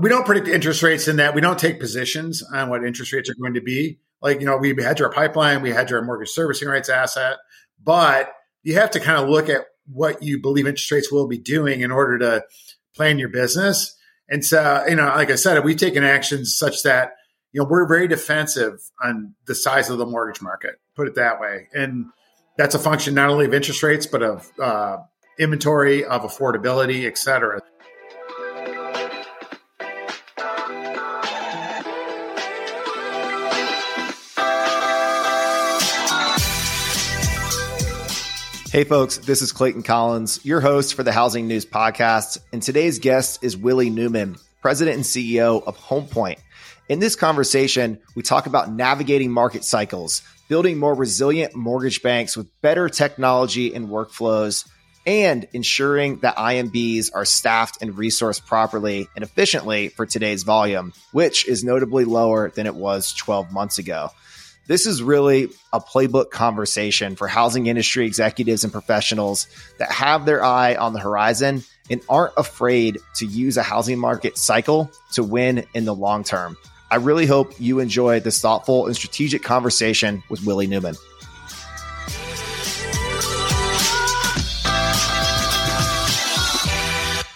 we don't predict interest rates in that we don't take positions on what interest rates are going to be. Like, you know, we hedge our pipeline, we hedge our mortgage servicing rights asset, but you have to kind of look at what you believe interest rates will be doing in order to plan your business. And so, you know, like I said, we've taken actions such that, you know, we're very defensive on the size of the mortgage market, put it that way. And that's a function not only of interest rates, but of uh, inventory, of affordability, et cetera. Hey, folks, this is Clayton Collins, your host for the Housing News Podcast. And today's guest is Willie Newman, President and CEO of HomePoint. In this conversation, we talk about navigating market cycles, building more resilient mortgage banks with better technology and workflows, and ensuring that IMBs are staffed and resourced properly and efficiently for today's volume, which is notably lower than it was 12 months ago. This is really a playbook conversation for housing industry executives and professionals that have their eye on the horizon and aren't afraid to use a housing market cycle to win in the long term. I really hope you enjoy this thoughtful and strategic conversation with Willie Newman.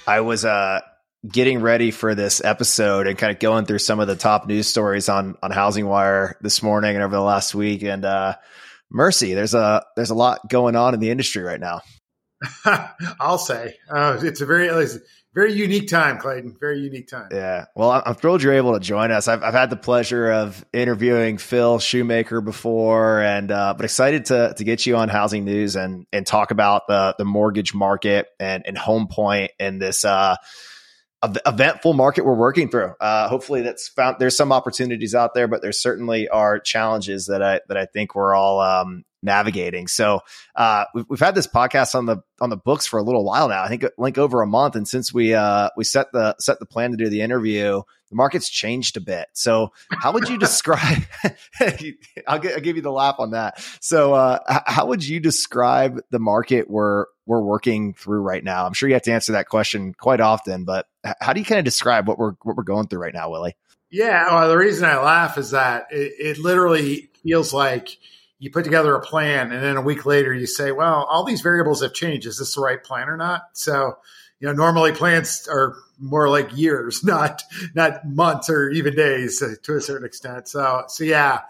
I was uh, getting ready for this episode and kind of going through some of the top news stories on on HousingWire this morning and over the last week. And uh, mercy, there's a there's a lot going on in the industry right now. I'll say uh, it's a very it's a very unique time, Clayton. Very unique time. Yeah. Well, I'm thrilled you're able to join us. I've, I've had the pleasure of interviewing Phil Shoemaker before, and uh, but excited to to get you on Housing News and and talk about the the mortgage market and and Home Point and this. Uh, eventful market we're working through. Uh, hopefully, that's found. There's some opportunities out there, but there certainly are challenges that I that I think we're all um, navigating. So uh, we've, we've had this podcast on the on the books for a little while now. I think like over a month, and since we uh, we set the set the plan to do the interview, the market's changed a bit. So how would you describe? I'll, get, I'll give you the laugh on that. So uh, how would you describe the market we're we're working through right now? I'm sure you have to answer that question quite often, but how do you kind of describe what we're what we're going through right now, Willie? Yeah, well, the reason I laugh is that it, it literally feels like you put together a plan and then a week later you say, well, all these variables have changed. Is this the right plan or not? So, you know, normally plants are more like years, not, not months or even days to a certain extent. So, so yeah.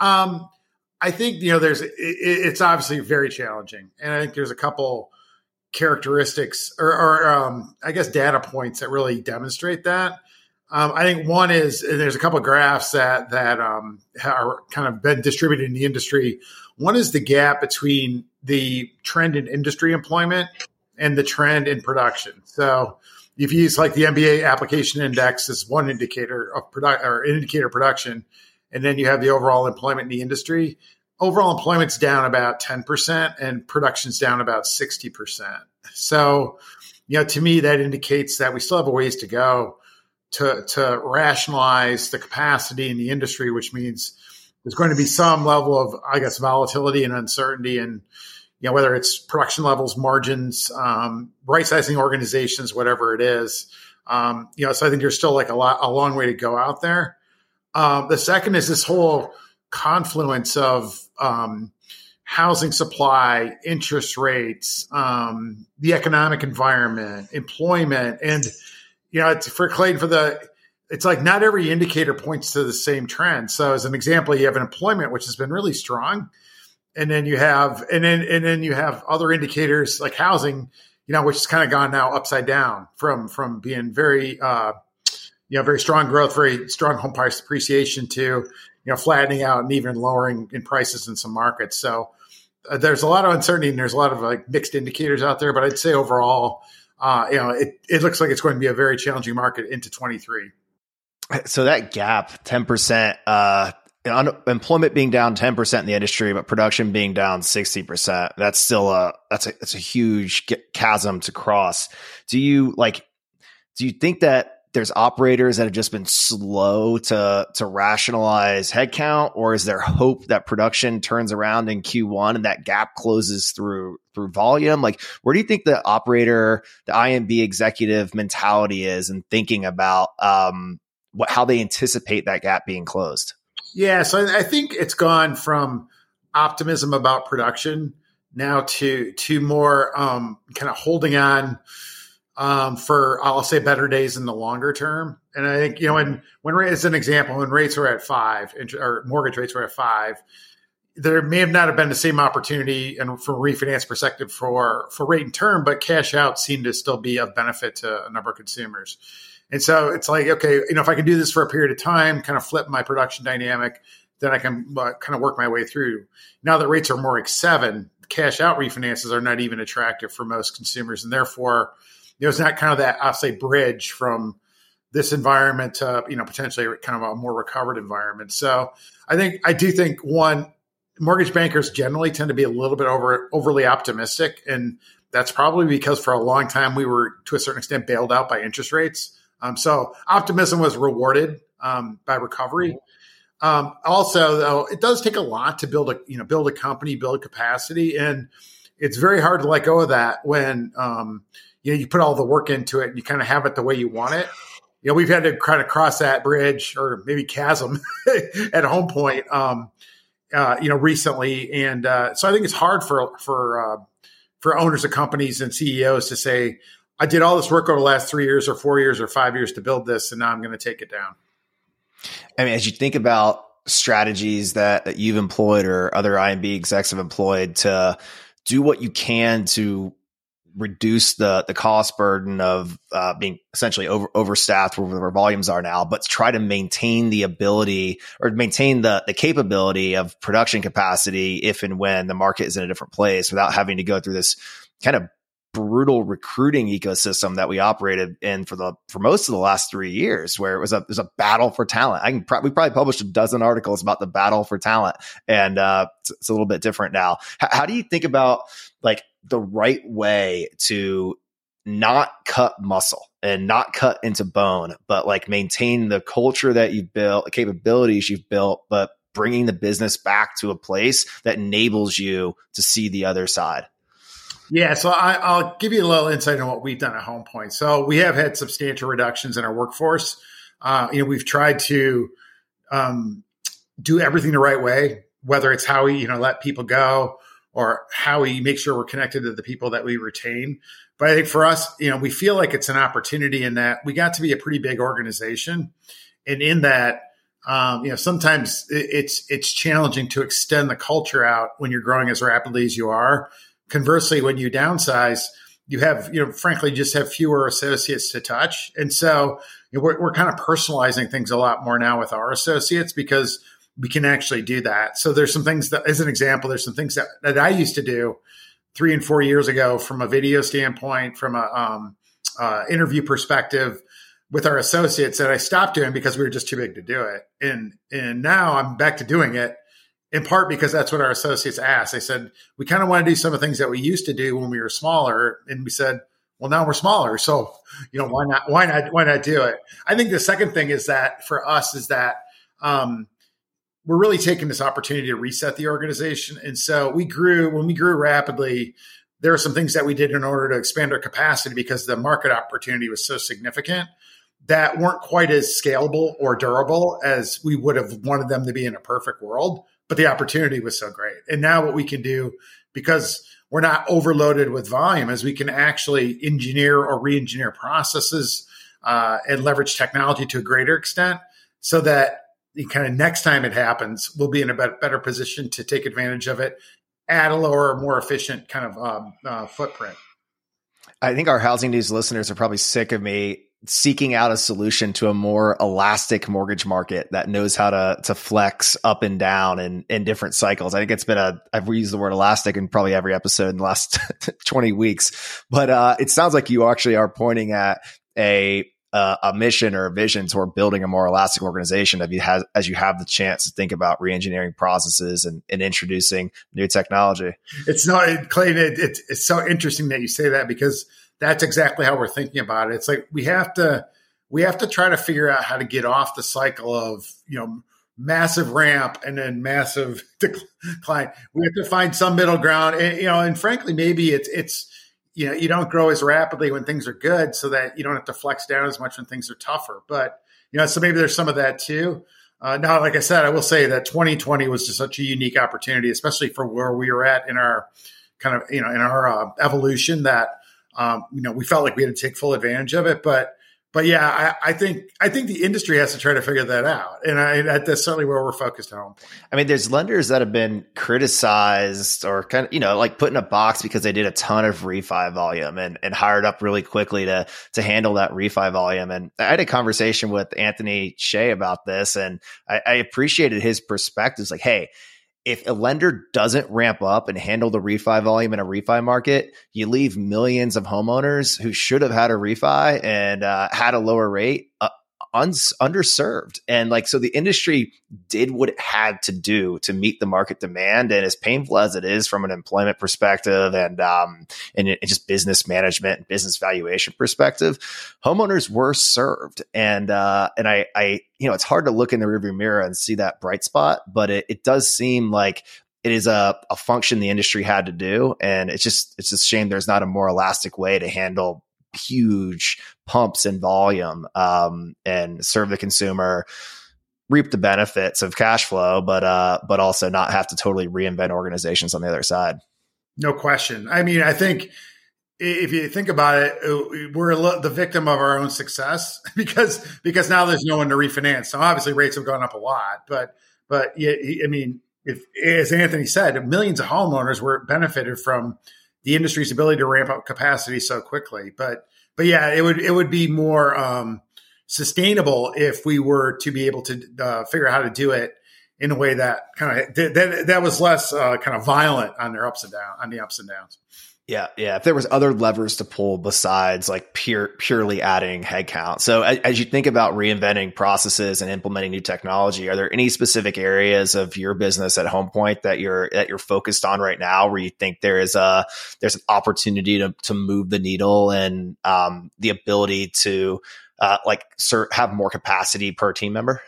Um, I think, you know, there's, it, it's obviously very challenging. And I think there's a couple characteristics or, or um, I guess data points that really demonstrate that. Um, I think one is there's a couple graphs that that um, are kind of been distributed in the industry. One is the gap between the trend in industry employment and the trend in production. So if you use like the MBA application index as one indicator of product or indicator production, and then you have the overall employment in the industry, overall employment's down about 10% and production's down about 60%. So, you know, to me, that indicates that we still have a ways to go to, to rationalize the capacity in the industry, which means there's going to be some level of, I guess, volatility and uncertainty and, you know, whether it's production levels, margins, um, right sizing organizations, whatever it is. Um, you know, so I think there's still like a lot, a long way to go out there. Um, the second is this whole confluence of, um, housing supply, interest rates, um, the economic environment, employment, and you know, it's for Clayton for the it's like not every indicator points to the same trend. So as an example, you have an employment which has been really strong, and then you have and then and then you have other indicators like housing, you know, which has kind of gone now upside down from from being very uh, you know very strong growth, very strong home price appreciation to you know flattening out and even lowering in prices in some markets. So uh, there's a lot of uncertainty and there's a lot of like mixed indicators out there, but I'd say overall uh, you know, it, it looks like it's going to be a very challenging market into 23. So that gap, 10%, uh, unemployment being down 10% in the industry, but production being down 60%, that's still a, that's a, that's a huge chasm to cross. Do you like, do you think that there's operators that have just been slow to to rationalize headcount, or is there hope that production turns around in Q1 and that gap closes through through volume? Like, where do you think the operator, the IMB executive mentality is, and thinking about um, what how they anticipate that gap being closed? Yeah, so I think it's gone from optimism about production now to to more um, kind of holding on um, for I'll say better days in the longer term. And I think you know when when as an example when rates were at five or mortgage rates were at five, there may have not have been the same opportunity and from refinance perspective for for rate and term, but cash out seemed to still be of benefit to a number of consumers. And so it's like okay, you know, if I can do this for a period of time, kind of flip my production dynamic, then I can uh, kind of work my way through. Now that rates are more like seven, cash out refinances are not even attractive for most consumers, and therefore you know, it's not kind of that I'll say bridge from this environment to you know potentially kind of a more recovered environment. So I think I do think one mortgage bankers generally tend to be a little bit over overly optimistic, and that's probably because for a long time we were to a certain extent bailed out by interest rates. Um, so optimism was rewarded um, by recovery. Um, also, though, it does take a lot to build a you know build a company, build capacity, and it's very hard to let go of that when um, you know, you put all the work into it and you kind of have it the way you want it. You know, we've had to kind of cross that bridge or maybe chasm at home point, um, uh, you know, recently. And, uh, so I think it's hard for, for, uh, for owners of companies and CEOs to say, I did all this work over the last three years or four years or five years to build this, and now I'm going to take it down. I mean, as you think about strategies that, that you've employed or other IMB execs have employed to do what you can to reduce the the cost burden of uh, being essentially over overstaffed where, where volumes are now, but try to maintain the ability or maintain the the capability of production capacity if and when the market is in a different place without having to go through this kind of brutal recruiting ecosystem that we operated in for the for most of the last three years, where it was a it was a battle for talent. I can pro- we probably published a dozen articles about the battle for talent, and uh, it's, it's a little bit different now. H- how do you think about like the right way to not cut muscle and not cut into bone, but like maintain the culture that you've built, the capabilities you've built, but bringing the business back to a place that enables you to see the other side. Yeah, so I, will give you a little insight on what we've done at Home Point. So we have had substantial reductions in our workforce. Uh, you know, we've tried to um, do everything the right way, whether it's how we you know let people go or how we make sure we're connected to the people that we retain. But I think for us, you know, we feel like it's an opportunity in that we got to be a pretty big organization, and in that, um, you know, sometimes it's it's challenging to extend the culture out when you're growing as rapidly as you are. Conversely, when you downsize, you have you know, frankly, just have fewer associates to touch, and so you know, we're, we're kind of personalizing things a lot more now with our associates because we can actually do that. So there's some things that, as an example, there's some things that, that I used to do three and four years ago from a video standpoint, from a um, uh, interview perspective with our associates that I stopped doing because we were just too big to do it. And and now I'm back to doing it in part because that's what our associates asked. They said, we kind of want to do some of the things that we used to do when we were smaller. And we said, well, now we're smaller. So, you know, why not, why not, why not do it? I think the second thing is that for us is that, um, we're really taking this opportunity to reset the organization. And so we grew, when we grew rapidly, there are some things that we did in order to expand our capacity because the market opportunity was so significant that weren't quite as scalable or durable as we would have wanted them to be in a perfect world. But the opportunity was so great. And now what we can do, because we're not overloaded with volume, is we can actually engineer or re engineer processes uh, and leverage technology to a greater extent so that the kind of next time it happens, we'll be in a better position to take advantage of it at a lower, more efficient kind of um, uh, footprint. I think our housing news listeners are probably sick of me seeking out a solution to a more elastic mortgage market that knows how to to flex up and down in in different cycles. I think it's been a I've used the word elastic in probably every episode in the last 20 weeks. But uh, it sounds like you actually are pointing at a uh, a mission or a vision toward building a more elastic organization you have, as you have the chance to think about reengineering processes and, and introducing new technology. It's not, Clayton, it, it, it's so interesting that you say that because that's exactly how we're thinking about it. It's like we have to, we have to try to figure out how to get off the cycle of you know massive ramp and then massive decline. We have to find some middle ground, and, you know. And frankly, maybe it's it's you know you don't grow as rapidly when things are good, so that you don't have to flex down as much when things are tougher. But you know, so maybe there's some of that too. Uh, now, like I said, I will say that 2020 was just such a unique opportunity, especially for where we were at in our kind of you know in our uh, evolution that um, you know we felt like we had to take full advantage of it, but but yeah, I, I, think I think the industry has to try to figure that out, and I, that's certainly where we're focused at home. I mean, there's lenders that have been criticized or kind of you know like put in a box because they did a ton of refi volume and and hired up really quickly to to handle that refi volume. And I had a conversation with Anthony Hsieh about this, and I, I appreciated his perspectives. Like, hey, if a lender doesn't ramp up and handle the refi volume in a refi market, you leave millions of homeowners who should have had a refi and uh, had a lower rate uh, uns- underserved. And like, so the industry did what it had to do to meet the market demand. And as painful as it is from an employment perspective and, um, and it, just business management and business valuation perspective, homeowners were served. And, uh, and I, I, you know, it's hard to look in the rearview mirror and see that bright spot, but it, it does seem like it is a, a function the industry had to do. And it's just, it's a shame there's not a more elastic way to handle huge pumps in volume um, and serve the consumer reap the benefits of cash flow but uh but also not have to totally reinvent organizations on the other side. No question. I mean i think if you think about it uh, we're the victim of our own success because because now there's no one to refinance. So obviously rates have gone up a lot but but i mean if as anthony said millions of homeowners were benefited from the industry's ability to ramp up capacity so quickly. But but yeah, it would it would be more um, sustainable if we were to be able to uh, figure out how to do it in a way that kind of that that was less uh, kind of violent on their ups and downs on the ups and downs. Yeah, yeah. If there was other levers to pull besides like pure purely adding headcount. So as, as, you think about reinventing processes and implementing new technology, are there any specific areas of your business at Homepoint that you're that you're focused on right now, where you think there is a there's an opportunity to to move the needle and um, the ability to uh, like have more capacity per team member?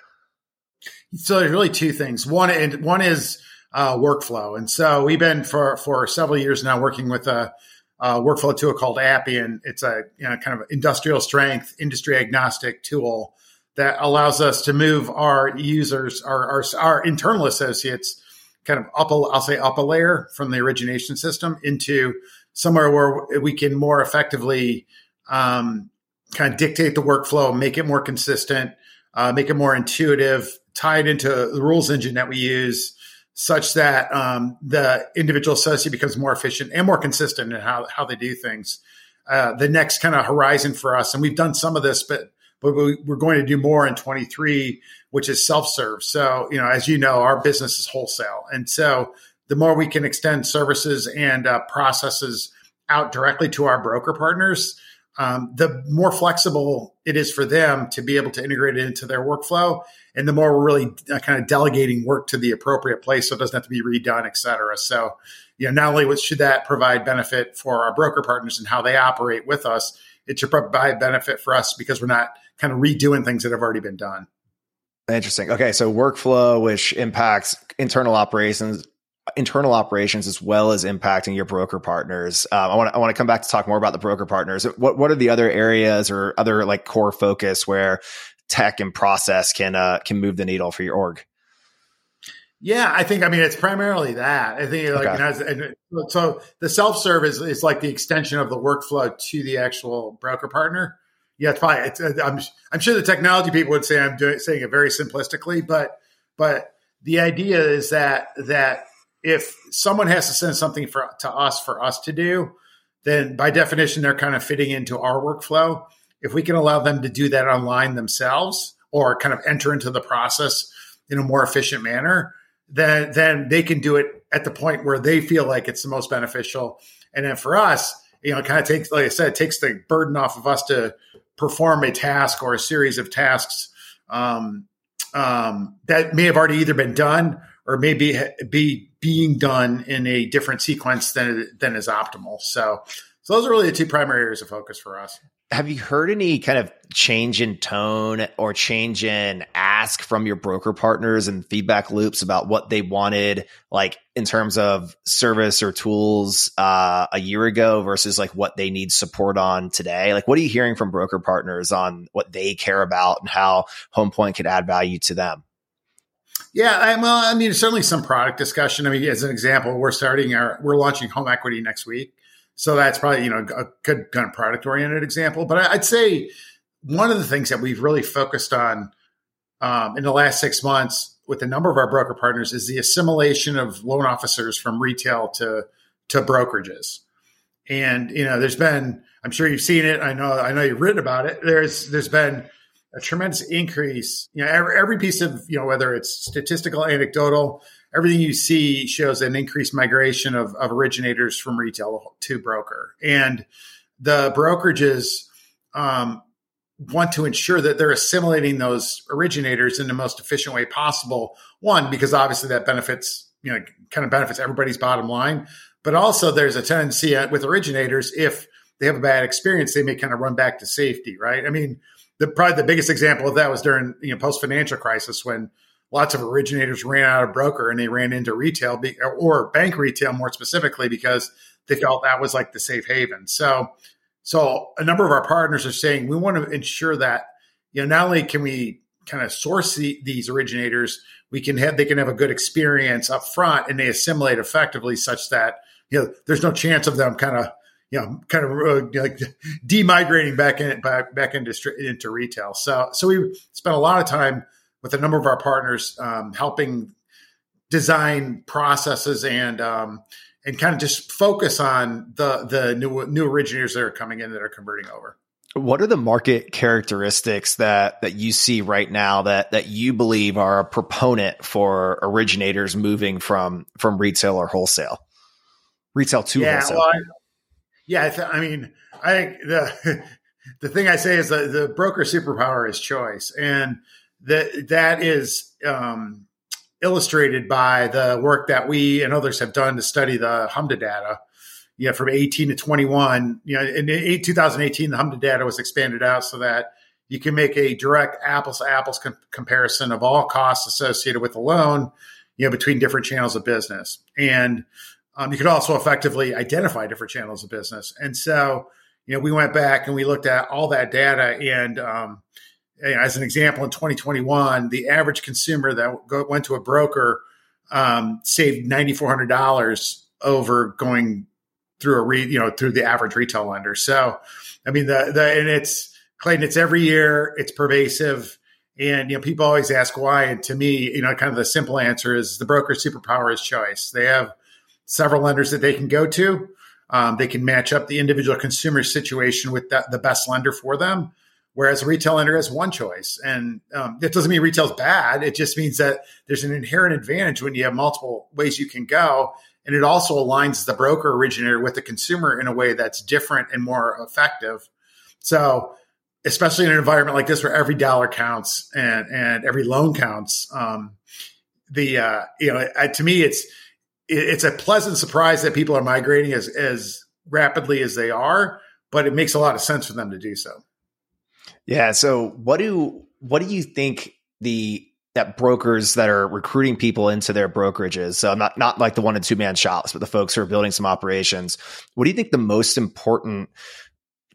So there's really two things. One and one is uh, workflow. And so we've been for for several years now working with a, a workflow tool called Appian. It's a you know, kind of industrial strength, industry agnostic tool that allows us to move our users, our, our, our internal associates, kind of up, a, I'll say up a layer from the origination system into somewhere where we can more effectively um, kind of dictate the workflow, make it more consistent, uh, make it more intuitive, tie it into the rules engine that we use, such that um, the individual associate becomes more efficient and more consistent in how, how they do things. Uh, the next kind of horizon for us, and we've done some of this, but but we, are going to do more in 23, which is self serve. So you know, as you know, our business is wholesale, and so the more we can extend services and uh, processes out directly to our broker partners, um, the more flexible it is for them to be able to integrate it into their workflow. And the more we're really uh, kind of delegating work to the appropriate place so it doesn't have to be redone, et cetera. So, you know, not only should that provide benefit for our broker partners and how they operate with us, it should provide benefit for us because we're not kind of redoing things that have already been done. Interesting. Okay. So workflow, which impacts internal operations, internal operations as well as impacting your broker partners. Um, I want to I want to come back to talk more about the broker partners. What what are the other areas or other like core focus where tech and process can uh, can move the needle for your org? Yeah, I think I mean it's primarily that. I think like okay. you know, so the self serve is, is like the extension of the workflow to the actual broker partner. Yeah, it's fine. It's, I'm I'm sure the technology people would say I'm doing, saying it very simplistically, but but the idea is that that if someone has to send something for, to us for us to do, then by definition, they're kind of fitting into our workflow. If we can allow them to do that online themselves or kind of enter into the process in a more efficient manner, then, then they can do it at the point where they feel like it's the most beneficial. And then for us, you know, it kind of takes, like I said, it takes the burden off of us to perform a task or a series of tasks um, um, that may have already either been done or maybe be being done in a different sequence than than is optimal. So, so those are really the two primary areas of focus for us. have you heard any kind of change in tone or change in ask from your broker partners and feedback loops about what they wanted, like in terms of service or tools uh, a year ago versus like what they need support on today? Like, what are you hearing from broker partners on what they care about and how HomePoint could add value to them? Yeah, I, well, I mean, certainly some product discussion. I mean, as an example, we're starting our, we're launching home equity next week. So that's probably, you know, a good kind of product oriented example. But I'd say one of the things that we've really focused on um, in the last six months with a number of our broker partners is the assimilation of loan officers from retail to to brokerages. And you know, there's been, I'm sure you've seen it. I know, I know you've written about it. There's there's been a tremendous increase. You know, every, every piece of you know whether it's statistical, anecdotal, everything you see shows an increased migration of, of originators from retail to broker. And the brokerages um, want to ensure that they're assimilating those originators in the most efficient way possible. One, because obviously that benefits, you know, kind of benefits everybody's bottom line. But also there's a tendency with originators, if they have a bad experience, they may kind of run back to safety, right? I mean, the probably the biggest example of that was during, you know, post financial crisis when lots of originators ran out of broker and they ran into retail be, or bank retail more specifically because they felt that was like the safe haven. So, so a number of our partners are saying we want to ensure that you know not only can we kind of source the, these originators, we can have they can have a good experience up front and they assimilate effectively such that you know there's no chance of them kind of you know kind of uh, like demigrating back in back back into into retail. So so we spent a lot of time with a number of our partners um, helping design processes and um, and kind of just focus on the the new new originators that are coming in that are converting over. What are the market characteristics that that you see right now that that you believe are a proponent for originators moving from from retail or wholesale, retail to yeah, wholesale? Well, I, yeah, I, th- I mean, I the the thing I say is that the broker superpower is choice, and that that is um, illustrated by the work that we and others have done to study the HMDA data. Know, from 18 to 21, you know, in 2018, the HMDA data was expanded out so that you can make a direct apples to apples com- comparison of all costs associated with the loan, you know, between different channels of business. And um, you could also effectively identify different channels of business. And so, you know, we went back and we looked at all that data and, um, as an example, in 2021, the average consumer that went to a broker um, saved $9,400 over going through a re, you know through the average retail lender. So, I mean, the the and it's Clayton. It's every year. It's pervasive. And you know, people always ask why. And to me, you know, kind of the simple answer is the broker superpower is choice. They have several lenders that they can go to. Um, they can match up the individual consumer situation with the, the best lender for them. Whereas a retail lender has one choice. And um, that doesn't mean retail's bad. It just means that there's an inherent advantage when you have multiple ways you can go. And it also aligns the broker originator with the consumer in a way that's different and more effective. So, especially in an environment like this where every dollar counts and, and every loan counts, um, the, uh, you know, to me, it's, it's a pleasant surprise that people are migrating as, as rapidly as they are, but it makes a lot of sense for them to do so. Yeah. So what do what do you think the that brokers that are recruiting people into their brokerages, so not not like the one and two man shops, but the folks who are building some operations, what do you think the most important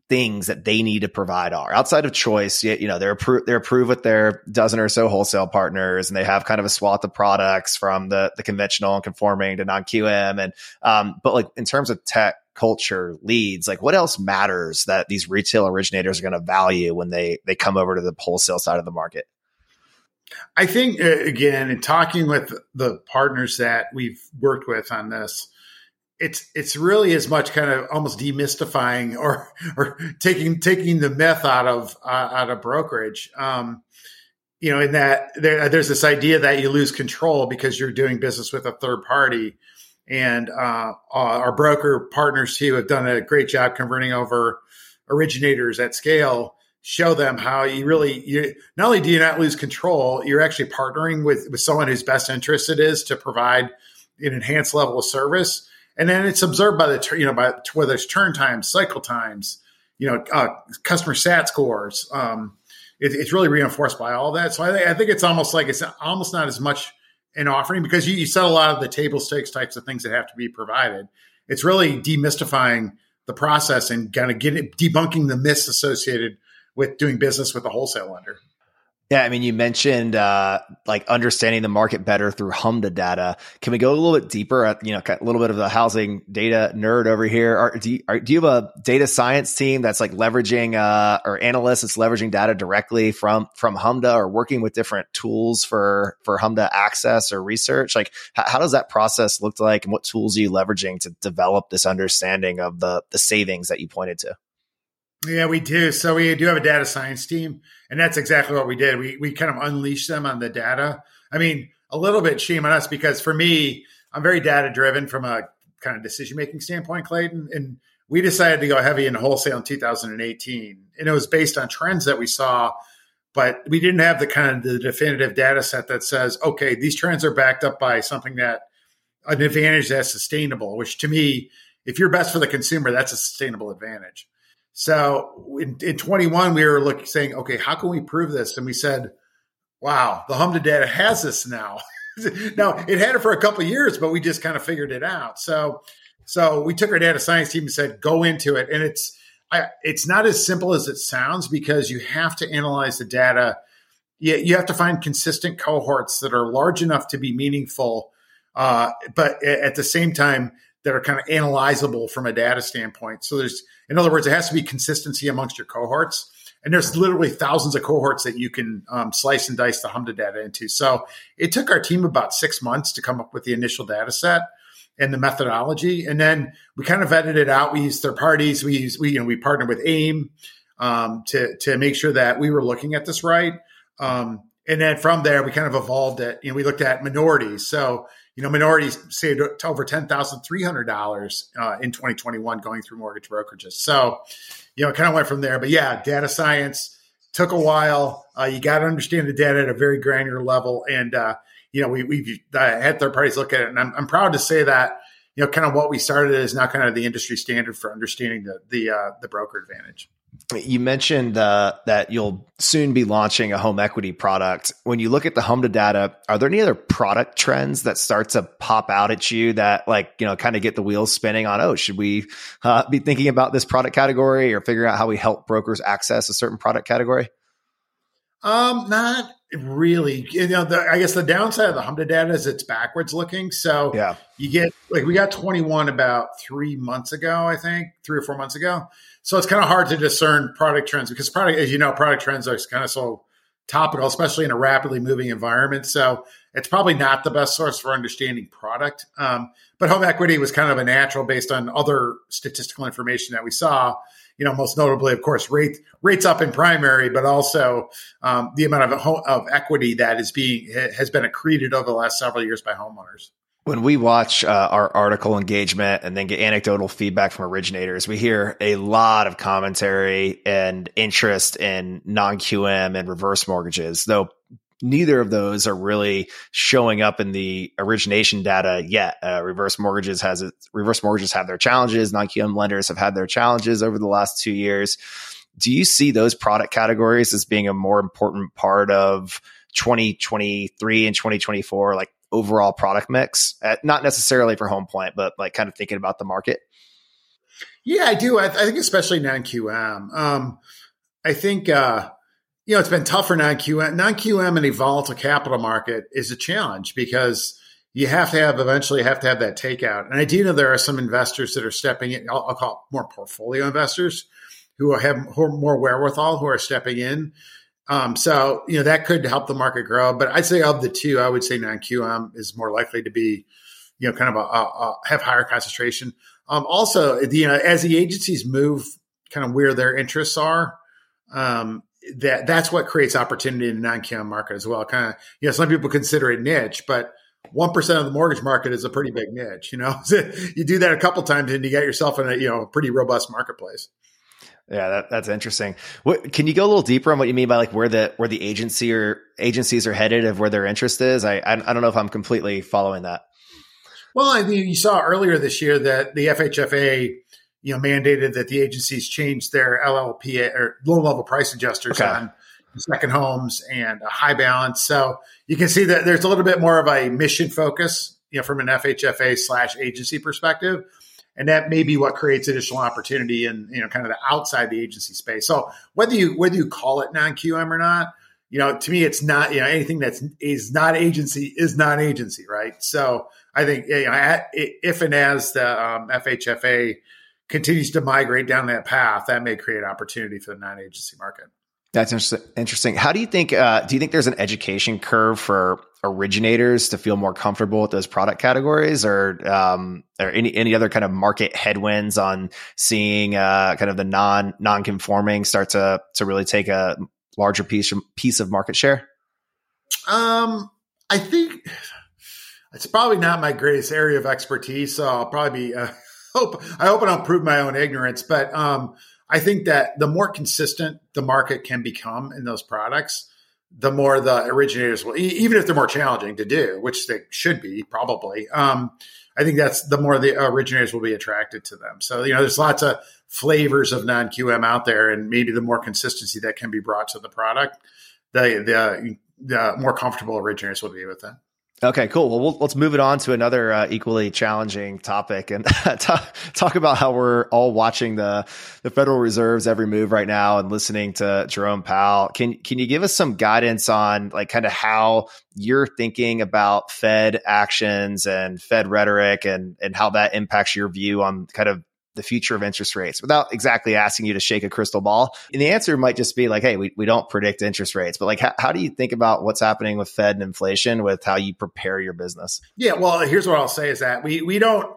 things that they need to provide are outside of choice. You, know, they're approved, they're approved with their dozen or so wholesale partners and they have kind of a swath of products from the, the conventional and conforming to non QM. And, um, but like in terms of tech, culture leads like what else matters that these retail originators are going to value when they they come over to the wholesale side of the market i think uh, again in talking with the partners that we've worked with on this it's it's really as much kind of almost demystifying or or taking taking the myth out of uh, out of brokerage. Um, you know in that there, there's this idea that you lose control because you're doing business with a third party. And uh, our broker partners who have done a great job converting over originators at scale show them how you really you not only do you not lose control you're actually partnering with with someone whose best interest it is to provide an enhanced level of service and then it's observed by the you know by whether it's turn times cycle times you know, uh, customer sat scores. Um, it, it's really reinforced by all that. So I, I, think it's almost like it's almost not as much an offering because you, you set a lot of the table stakes types of things that have to be provided. It's really demystifying the process and kind of getting debunking the myths associated with doing business with a wholesale lender. Yeah, I mean, you mentioned uh, like understanding the market better through HMDA data. Can we go a little bit deeper? At, you know, a little bit of the housing data nerd over here. Are, do, you, are, do you have a data science team that's like leveraging uh, or analysts that's leveraging data directly from from HMDA or working with different tools for for HMDA access or research? Like, how does that process look like, and what tools are you leveraging to develop this understanding of the the savings that you pointed to? Yeah, we do. So we do have a data science team, and that's exactly what we did. We we kind of unleashed them on the data. I mean, a little bit shame on us because for me, I'm very data driven from a kind of decision making standpoint, Clayton. And we decided to go heavy in wholesale in 2018, and it was based on trends that we saw, but we didn't have the kind of the definitive data set that says, okay, these trends are backed up by something that an advantage that's sustainable. Which to me, if you're best for the consumer, that's a sustainable advantage. So in, in 21, we were looking, saying, okay, how can we prove this? And we said, wow, the HMDA data has this now. now it had it for a couple years, but we just kind of figured it out. So, so we took our data science team and said, go into it. And it's, I, it's not as simple as it sounds because you have to analyze the data. You, you have to find consistent cohorts that are large enough to be meaningful, uh, but at the same time, that are kind of analyzable from a data standpoint. So there's, in other words, it has to be consistency amongst your cohorts. And there's literally thousands of cohorts that you can um, slice and dice the HMDA data into. So it took our team about six months to come up with the initial data set and the methodology. And then we kind of vetted it out. We used third parties. We used, we, you know, we partnered with AIME um, to, to make sure that we were looking at this right. Um, and then from there, we kind of evolved it. You know, we looked at minorities. So you know, minorities saved over ten thousand three hundred dollars uh, in 2021 going through mortgage brokerages. So, you know, it kind of went from there. But yeah, data science took a while. Uh, you got to understand the data at a very granular level, and uh, you know, we we've uh, had third parties look at it, and I'm, I'm proud to say that you know, kind of what we started is now kind of the industry standard for understanding the the uh, the broker advantage. You mentioned uh, that you'll soon be launching a home equity product. When you look at the HMDA data, are there any other product trends that start to pop out at you that, like, you know, kind of get the wheels spinning on? Oh, should we uh, be thinking about this product category or figuring out how we help brokers access a certain product category? Um, not really. You know, the, I guess the downside of the HMDA data is it's backwards looking. So yeah, you get like we got 21 about three months ago, I think, three or four months ago. So it's kind of hard to discern product trends because product, as you know, product trends are kind of so topical, especially in a rapidly moving environment. So it's probably not the best source for understanding product. Um, but home equity was kind of a natural based on other statistical information that we saw. You know, most notably, of course, rate, rates up in primary, but also um, the amount of, of equity that is being has been accreted over the last several years by homeowners. When we watch uh, our article engagement and then get anecdotal feedback from originators, we hear a lot of commentary and interest in non QM and reverse mortgages, though neither of those are really showing up in the origination data yet. Uh, reverse mortgages has it, reverse mortgages have their challenges. Non QM lenders have had their challenges over the last two years. Do you see those product categories as being a more important part of 2023 and 2024? Like overall product mix, at, not necessarily for Home Point, but like kind of thinking about the market? Yeah, I do. I, I think especially non QM. Um, I think uh, you know it's been tough for non QM. Non QM in a volatile capital market is a challenge because you have to have eventually have to have that takeout. And I do know there are some investors that are stepping in. I'll, I'll call more portfolio investors who have who more wherewithal who are stepping in um, so you know that could help the market grow. But I'd say of the two, I would say non-QM is more likely to be, you know, kind of a, a, a have higher concentration. Um, also, you know, as the agencies move kind of where their interests are, um, that that's what creates opportunity in the non-QM market as well. Kind of, you know, some people consider it niche, but one percent of the mortgage market is a pretty big niche. You know, you do that a couple times and you get yourself in a you know pretty robust marketplace. Yeah, that, that's interesting. What, can you go a little deeper on what you mean by like where the where the agency or agencies are headed of where their interest is? I I, I don't know if I'm completely following that. Well, I mean, you saw earlier this year that the FHFA you know, mandated that the agencies change their LLP or loan level price adjusters okay. on second homes and a high balance. So you can see that there's a little bit more of a mission focus, you know, from an FHFA slash agency perspective. And that may be what creates additional opportunity in, you know, kind of the outside the agency space. So whether you whether you call it non-QM or not, you know, to me it's not, you know, anything that's is not agency is not agency, right? So I think you know, if and as the um, FHFA continues to migrate down that path, that may create opportunity for the non-agency market. That's interesting. How do you think? Uh, do you think there's an education curve for originators to feel more comfortable with those product categories, or um, or any any other kind of market headwinds on seeing uh, kind of the non non conforming start to to really take a larger piece piece of market share? Um, I think it's probably not my greatest area of expertise, so I'll probably be. Uh, hope I hope I don't prove my own ignorance, but um, I think that the more consistent the market can become in those products, the more the originators will, even if they're more challenging to do, which they should be probably. Um, I think that's the more the originators will be attracted to them. So, you know, there's lots of flavors of non QM out there, and maybe the more consistency that can be brought to the product, the, the, the more comfortable originators will be with that. Okay, cool. Well, let's move it on to another uh, equally challenging topic and talk, talk about how we're all watching the the Federal Reserve's every move right now and listening to Jerome Powell. Can can you give us some guidance on like kind of how you're thinking about Fed actions and Fed rhetoric and and how that impacts your view on kind of the future of interest rates without exactly asking you to shake a crystal ball. And the answer might just be like, hey, we, we don't predict interest rates, but like, how, how do you think about what's happening with Fed and inflation with how you prepare your business? Yeah, well, here's what I'll say is that we, we don't,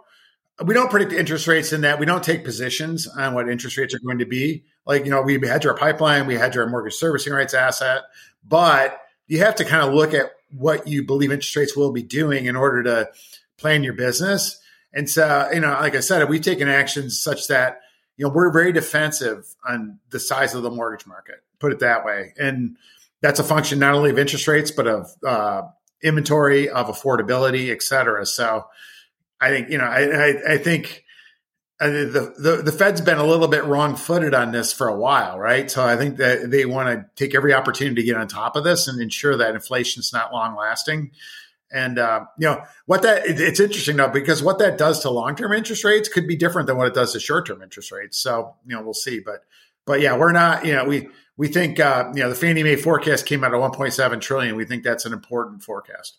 we don't predict interest rates in that we don't take positions on what interest rates are going to be. Like, you know, we hedge our pipeline, we hedge our mortgage servicing rights asset, but you have to kind of look at what you believe interest rates will be doing in order to plan your business. And so, you know, like I said, we've taken actions such that, you know, we're very defensive on the size of the mortgage market, put it that way. And that's a function not only of interest rates, but of uh, inventory, of affordability, et cetera. So I think, you know, I, I, I think uh, the, the, the Fed's been a little bit wrong footed on this for a while, right? So I think that they want to take every opportunity to get on top of this and ensure that inflation's not long lasting. And uh, you know what that it's interesting though because what that does to long term interest rates could be different than what it does to short term interest rates. So you know we'll see, but but yeah, we're not. You know we we think uh, you know the Fannie Mae forecast came out at 1.7 trillion. We think that's an important forecast.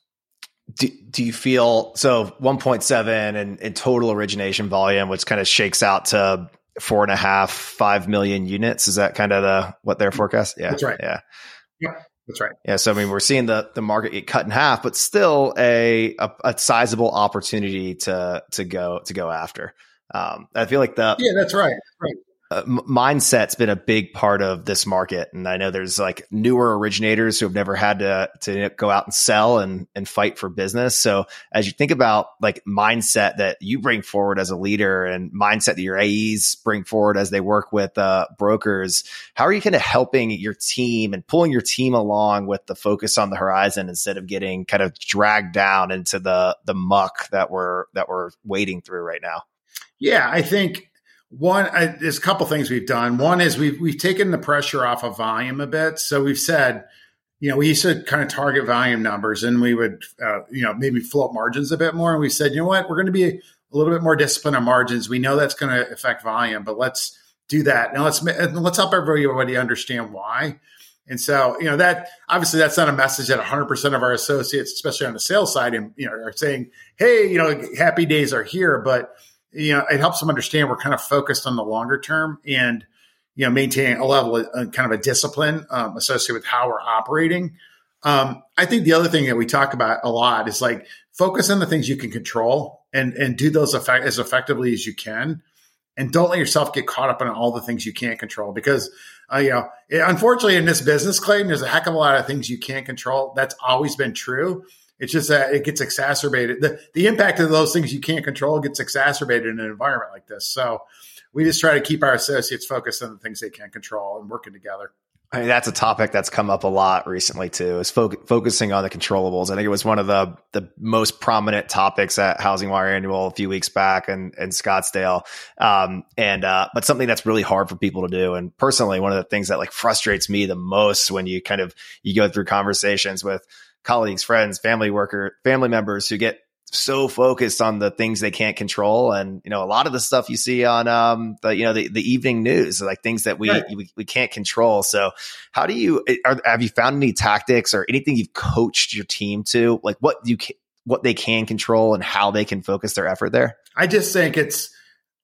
Do, do you feel so 1.7 and in total origination volume, which kind of shakes out to four and a half, five million units? Is that kind of the what their forecast? Yeah, that's right. Yeah. Yeah. That's right. Yeah. So I mean, we're seeing the the market get cut in half, but still a a, a sizable opportunity to to go to go after. Um, I feel like the yeah, that's right. right uh, mindset's been a big part of this market. And I know there's like newer originators who have never had to, to go out and sell and, and fight for business. So as you think about like mindset that you bring forward as a leader and mindset that your AEs bring forward as they work with uh, brokers, how are you kind of helping your team and pulling your team along with the focus on the horizon instead of getting kind of dragged down into the, the muck that we're, that we're wading through right now? Yeah, I think one, I, there's a couple things we've done. One is we've we've taken the pressure off of volume a bit. So we've said, you know, we used to kind of target volume numbers, and we would, uh, you know, maybe float margins a bit more. And we said, you know what, we're going to be a little bit more disciplined on margins. We know that's going to affect volume, but let's do that. Now let's let's help everybody understand why. And so, you know, that obviously that's not a message that 100% of our associates, especially on the sales side, and you know, are saying, "Hey, you know, happy days are here." But you know, it helps them understand we're kind of focused on the longer term and, you know, maintaining a level of uh, kind of a discipline um, associated with how we're operating. Um, I think the other thing that we talk about a lot is like focus on the things you can control and and do those effect- as effectively as you can, and don't let yourself get caught up in all the things you can't control because uh, you know unfortunately in this business claim there's a heck of a lot of things you can't control. That's always been true. It's just that it gets exacerbated. The, the impact of those things you can't control gets exacerbated in an environment like this. So we just try to keep our associates focused on the things they can control and working together. I mean, that's a topic that's come up a lot recently too. Is fo- focusing on the controllables. I think it was one of the the most prominent topics at HousingWire Annual a few weeks back and in, in Scottsdale. Um, and uh, but something that's really hard for people to do. And personally, one of the things that like frustrates me the most when you kind of you go through conversations with colleagues, friends, family worker, family members who get so focused on the things they can't control. And you know a lot of the stuff you see on um the you know the, the evening news like things that we, right. we, we can't control. So how do you are, have you found any tactics or anything you've coached your team to like what you can, what they can control and how they can focus their effort there? I just think it's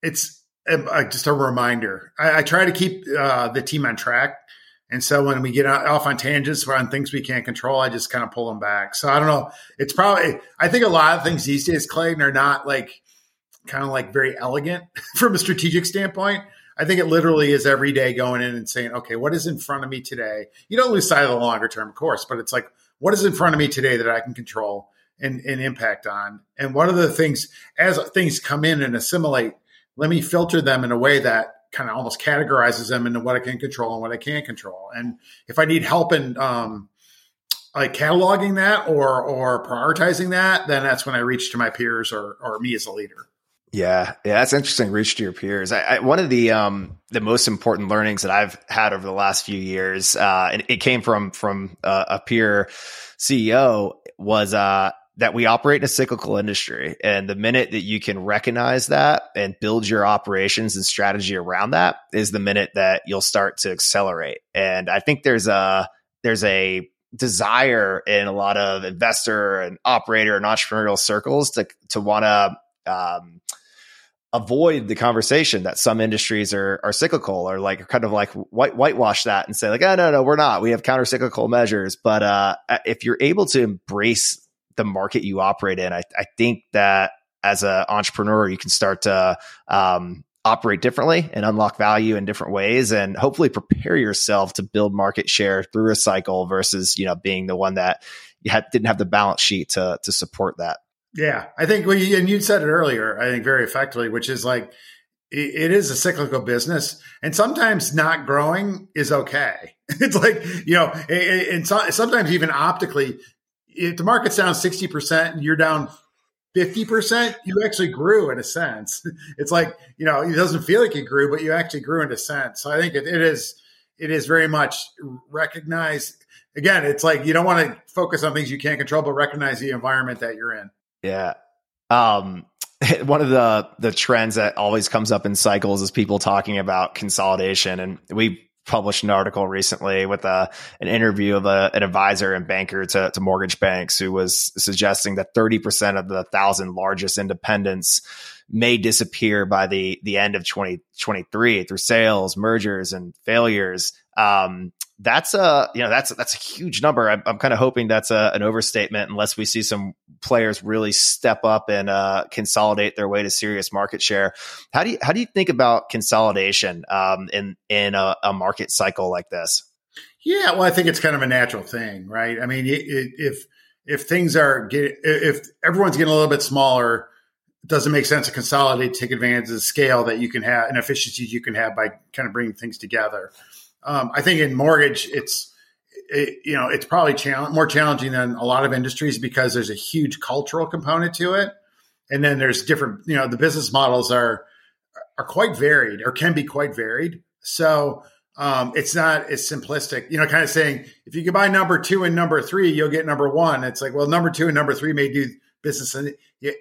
it's a, just a reminder. I, I try to keep uh, the team on track and so when we get off on tangents or on things we can't control, I just kind of pull them back. So I don't know. It's probably, I think a lot of things these days, Clayton, are not like kind of like very elegant from a strategic standpoint. I think it literally is every day going in and saying, okay, what is in front of me today? You don't lose sight of the longer term, of course, but it's like, what is in front of me today that I can control and, and impact on? And one of the things, as things come in and assimilate, let me filter them in a way that kind of almost categorizes them into what I can control and what I can't control. And if I need help in um, like cataloging that or or prioritizing that, then that's when I reach to my peers or or me as a leader. Yeah, yeah, that's interesting. Reach to your peers. I, I, one of the um, the most important learnings that I've had over the last few years, uh, and it came from from uh, a peer CEO, was uh, that we operate in a cyclical industry. And the minute that you can recognize that and build your operations and strategy around that is the minute that you'll start to accelerate. And I think there's a, there's a desire in a lot of investor and operator and entrepreneurial circles to, to want to, um, avoid the conversation that some industries are are cyclical or like kind of like white whitewash that and say like oh no no we're not we have counter cyclical measures but uh if you're able to embrace the market you operate in. I, I think that as an entrepreneur, you can start to um, operate differently and unlock value in different ways and hopefully prepare yourself to build market share through a cycle versus, you know, being the one that you had, didn't have the balance sheet to, to support that. Yeah. I think we, and you said it earlier, I think very effectively, which is like, it is a cyclical business and sometimes not growing is okay. It's like, you know, and sometimes even optically if the market's down 60% and you're down 50%, you actually grew in a sense. It's like, you know, it doesn't feel like you grew, but you actually grew in a sense. So I think it, it is, it is very much recognized. Again, it's like you don't want to focus on things you can't control, but recognize the environment that you're in. Yeah. Um, one of the the trends that always comes up in cycles is people talking about consolidation and we published an article recently with a, an interview of a, an advisor and banker to, to mortgage banks who was suggesting that 30% of the thousand largest independents may disappear by the, the end of 2023 through sales, mergers, and failures. Um, that's a you know that's that's a huge number. I'm, I'm kind of hoping that's a, an overstatement unless we see some players really step up and uh, consolidate their way to serious market share. How do you how do you think about consolidation um, in in a, a, market cycle like this? Yeah, well, I think it's kind of a natural thing, right? I mean, if if things are get, if everyone's getting a little bit smaller, it doesn't make sense to consolidate, take advantage of the scale that you can have and efficiencies you can have by kind of bringing things together. Um, I think in mortgage, it's it, you know it's probably more challenging than a lot of industries because there's a huge cultural component to it, and then there's different you know the business models are are quite varied or can be quite varied. So um, it's not as simplistic, you know, kind of saying if you can buy number two and number three, you'll get number one. It's like, well, number two and number three may do business in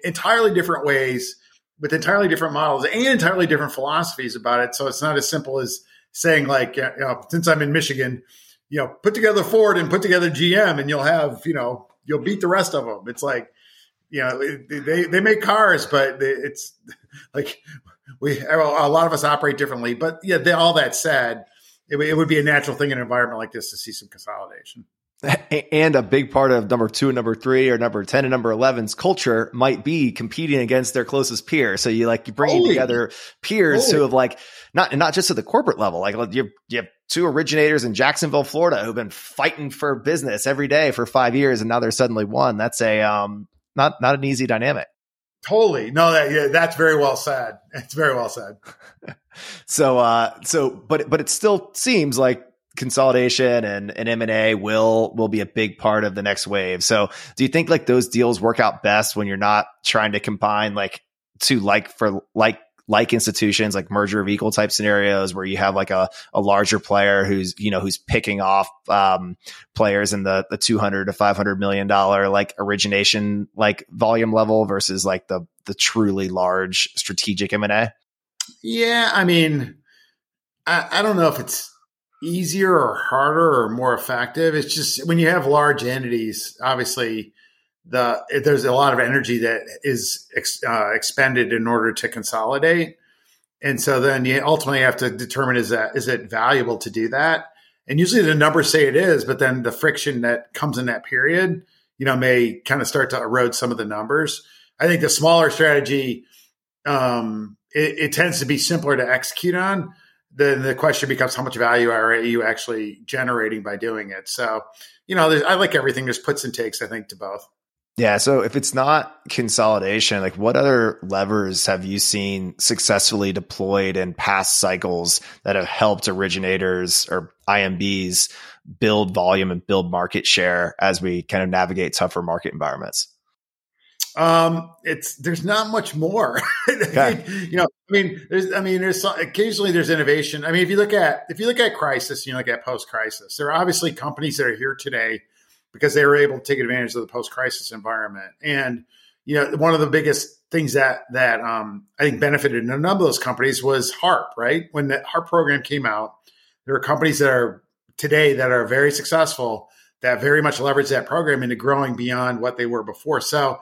entirely different ways with entirely different models and entirely different philosophies about it. So it's not as simple as saying like, you know, since I'm in Michigan, you know, put together Ford and put together GM, and you'll have, you know, you'll beat the rest of them. It's like, you know, they they make cars, but it's like we a lot of us operate differently. But yeah, they, all that said, it, it would be a natural thing in an environment like this to see some consolidation and a big part of number two and number three or number 10 and number 11's culture might be competing against their closest peer. So you like, you bringing Holy. together peers Holy. who have like, not, not just at the corporate level, like you have, you have two originators in Jacksonville, Florida who've been fighting for business every day for five years. And now they're suddenly one. That's a, um, not, not an easy dynamic. Totally. No, that, yeah, that's very well said. It's very well said. so, uh, so, but, but it still seems like consolidation and, and M&A will will be a big part of the next wave. So do you think like those deals work out best when you're not trying to combine like two like for like like institutions like merger of equal type scenarios where you have like a, a larger player who's you know who's picking off um, players in the the 200 to 500 million dollar like origination like volume level versus like the the truly large strategic M&A yeah i mean I, I don't know if it's easier or harder or more effective it's just when you have large entities obviously the there's a lot of energy that is ex, uh, expended in order to consolidate, and so then you ultimately have to determine is that is it valuable to do that? And usually the numbers say it is, but then the friction that comes in that period, you know, may kind of start to erode some of the numbers. I think the smaller strategy, um, it, it tends to be simpler to execute on. Then the question becomes how much value are you actually generating by doing it? So, you know, I like everything. There's puts and takes, I think, to both. Yeah. So if it's not consolidation, like what other levers have you seen successfully deployed in past cycles that have helped originators or IMBs build volume and build market share as we kind of navigate tougher market environments? Um, it's there's not much more. Okay. you know, I mean, there's, I mean, there's occasionally there's innovation. I mean, if you look at if you look at crisis, you know, look at post crisis, there are obviously companies that are here today because they were able to take advantage of the post crisis environment. And you know, one of the biggest things that that um, I think benefited in a number of those companies was HARP. Right when the HARP program came out, there are companies that are today that are very successful that very much leverage that program into growing beyond what they were before. So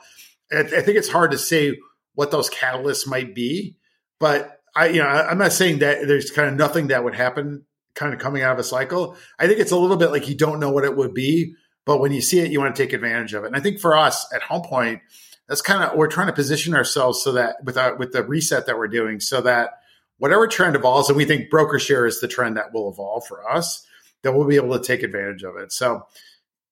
I, I think it's hard to say what those catalysts might be, but I, you know, I'm not saying that there's kind of nothing that would happen kind of coming out of a cycle. I think it's a little bit like you don't know what it would be, but when you see it, you want to take advantage of it. And I think for us at Home Point, that's kind of we're trying to position ourselves so that with our, with the reset that we're doing, so that whatever trend evolves, and we think broker share is the trend that will evolve for us, that we'll be able to take advantage of it. So,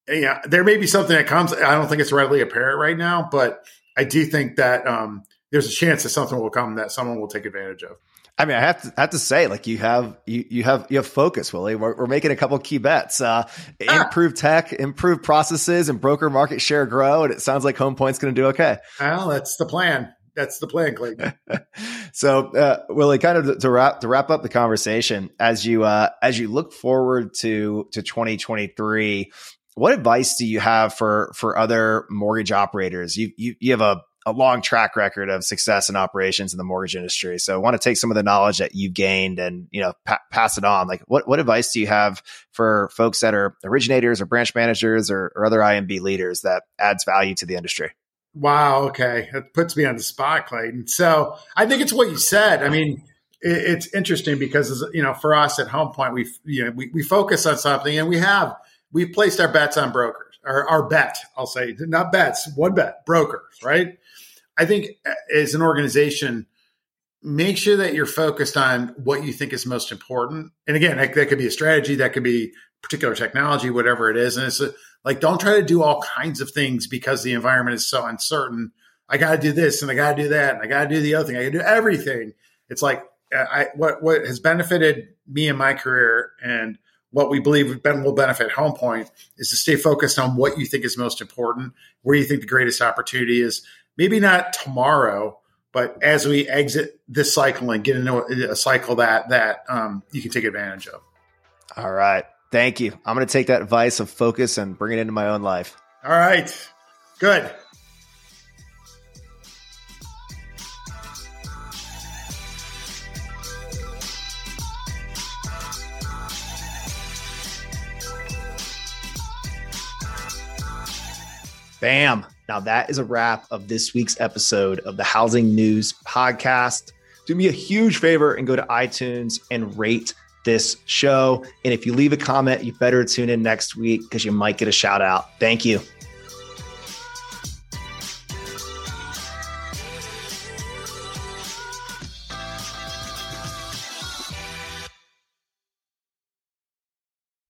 yeah, there may be something that comes. I don't think it's readily apparent right now, but I do think that um, there's a chance that something will come that someone will take advantage of. I mean, I have to have to say, like you have you you have you have focus, Willie. We're, we're making a couple key bets. Uh, ah. Improve tech, improve processes, and broker market share grow. And it sounds like Home Point's going to do okay. Well, that's the plan. That's the plan, Clayton. so, uh, Willie, kind of to wrap to wrap up the conversation, as you uh, as you look forward to to 2023, what advice do you have for for other mortgage operators? You you you have a a long track record of success and operations in the mortgage industry. So I want to take some of the knowledge that you've gained and, you know, pa- pass it on. Like what, what advice do you have for folks that are originators or branch managers or, or other IMB leaders that adds value to the industry? Wow. Okay. It puts me on the spot, Clayton. So I think it's what you said. I mean, it's interesting because, you know, for us at Home Point, we, you know, we, we focus on something and we have, we've placed our bets on brokers or our bet, I'll say, not bets, one bet, brokers, right? I think uh, as an organization, make sure that you're focused on what you think is most important. And again, that, that could be a strategy, that could be particular technology, whatever it is. And it's a, like, don't try to do all kinds of things because the environment is so uncertain. I got to do this and I got to do that and I got to do the other thing. I got to do everything. It's like uh, I, what what has benefited me in my career and what we believe will benefit Home Point is to stay focused on what you think is most important, where you think the greatest opportunity is, maybe not tomorrow, but as we exit this cycle and get into a cycle that that um, you can take advantage of. All right. Thank you. I'm going to take that advice of focus and bring it into my own life. All right. Good. Bam. Now, that is a wrap of this week's episode of the Housing News Podcast. Do me a huge favor and go to iTunes and rate this show. And if you leave a comment, you better tune in next week because you might get a shout out. Thank you.